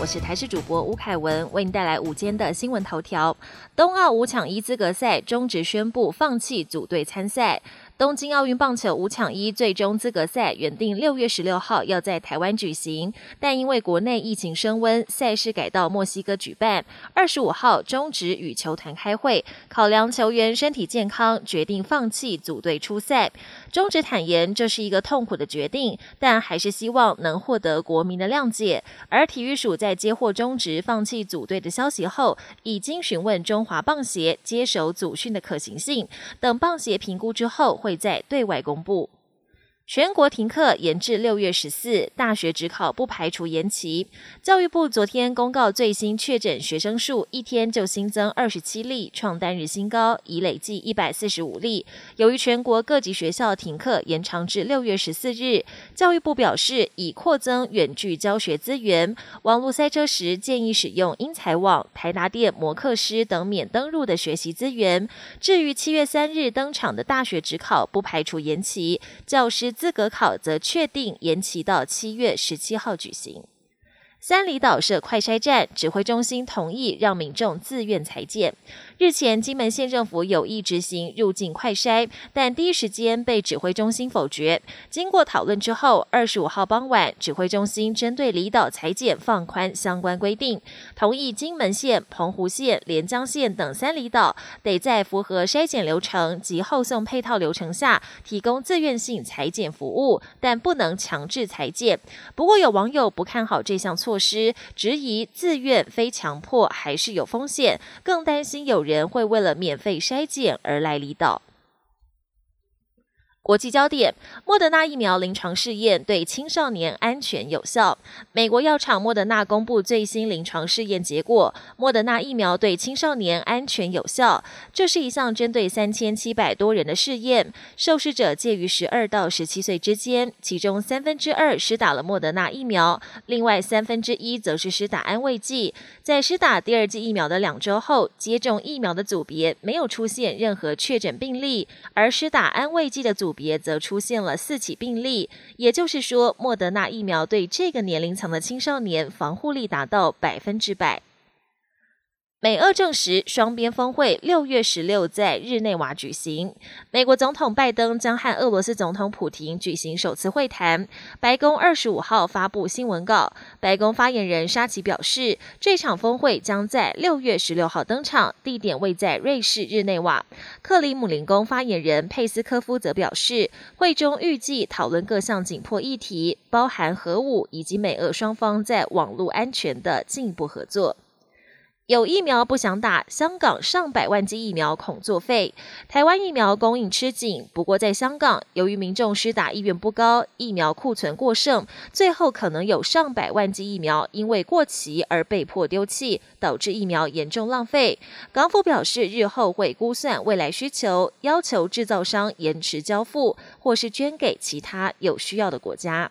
我是台视主播吴凯文，为您带来午间的新闻头条。冬奥五抢一资格赛终止宣布放弃组队参赛。东京奥运棒球五抢一最终资格赛原定六月十六号要在台湾举行，但因为国内疫情升温，赛事改到墨西哥举办。二十五号终止与球团开会，考量球员身体健康，决定放弃组队出赛。中职坦言这是一个痛苦的决定，但还是希望能获得国民的谅解。而体育署在接获中职放弃组队的消息后，已经询问中华棒协接手组训的可行性，等棒协评估之后会。会在对外公布。全国停课延至六月十四，大学指考不排除延期。教育部昨天公告最新确诊学生数，一天就新增二十七例，创单日新高，已累计一百四十五例。由于全国各级学校停课延长至六月十四日，教育部表示已扩增远距教学资源，网络塞车时建议使用英才网、台达电、摩课师等免登入的学习资源。至于七月三日登场的大学指考，不排除延期，教师。资格考则确定延期到七月十七号举行。三里岛设快筛站，指挥中心同意让民众自愿裁剪。日前，金门县政府有意执行入境快筛，但第一时间被指挥中心否决。经过讨论之后，二十五号傍晚，指挥中心针对离岛裁剪放宽相关规定，同意金门县、澎湖县、连江县等三里岛得在符合筛检流程及后送配套流程下，提供自愿性裁剪服务，但不能强制裁剪。不过，有网友不看好这项措措施，质疑自愿非强迫还是有风险，更担心有。人会为了免费筛检而来离岛。国际焦点：莫德纳疫苗临床试验对青少年安全有效。美国药厂莫德纳公布最新临床试验结果，莫德纳疫苗对青少年安全有效。这是一项针对三千七百多人的试验，受试者介于十二到十七岁之间，其中三分之二施打了莫德纳疫苗，另外三分之一则是施打安慰剂。在施打第二剂疫苗的两周后，接种疫苗的组别没有出现任何确诊病例，而施打安慰剂的组。别则出现了四起病例，也就是说，莫德纳疫苗对这个年龄层的青少年防护力达到百分之百。美俄证实，双边峰会六月十六在日内瓦举行。美国总统拜登将和俄罗斯总统普京举行首次会谈。白宫二十五号发布新闻稿，白宫发言人沙奇表示，这场峰会将在六月十六号登场，地点位在瑞士日内瓦。克里姆林宫发言人佩斯科夫则表示，会中预计讨论各项紧迫议题，包含核武以及美俄双方在网络安全的进一步合作。有疫苗不想打，香港上百万剂疫苗恐作废。台湾疫苗供应吃紧，不过在香港，由于民众施打意愿不高，疫苗库存过剩，最后可能有上百万剂疫苗因为过期而被迫丢弃，导致疫苗严重浪费。港府表示，日后会估算未来需求，要求制造商延迟交付，或是捐给其他有需要的国家。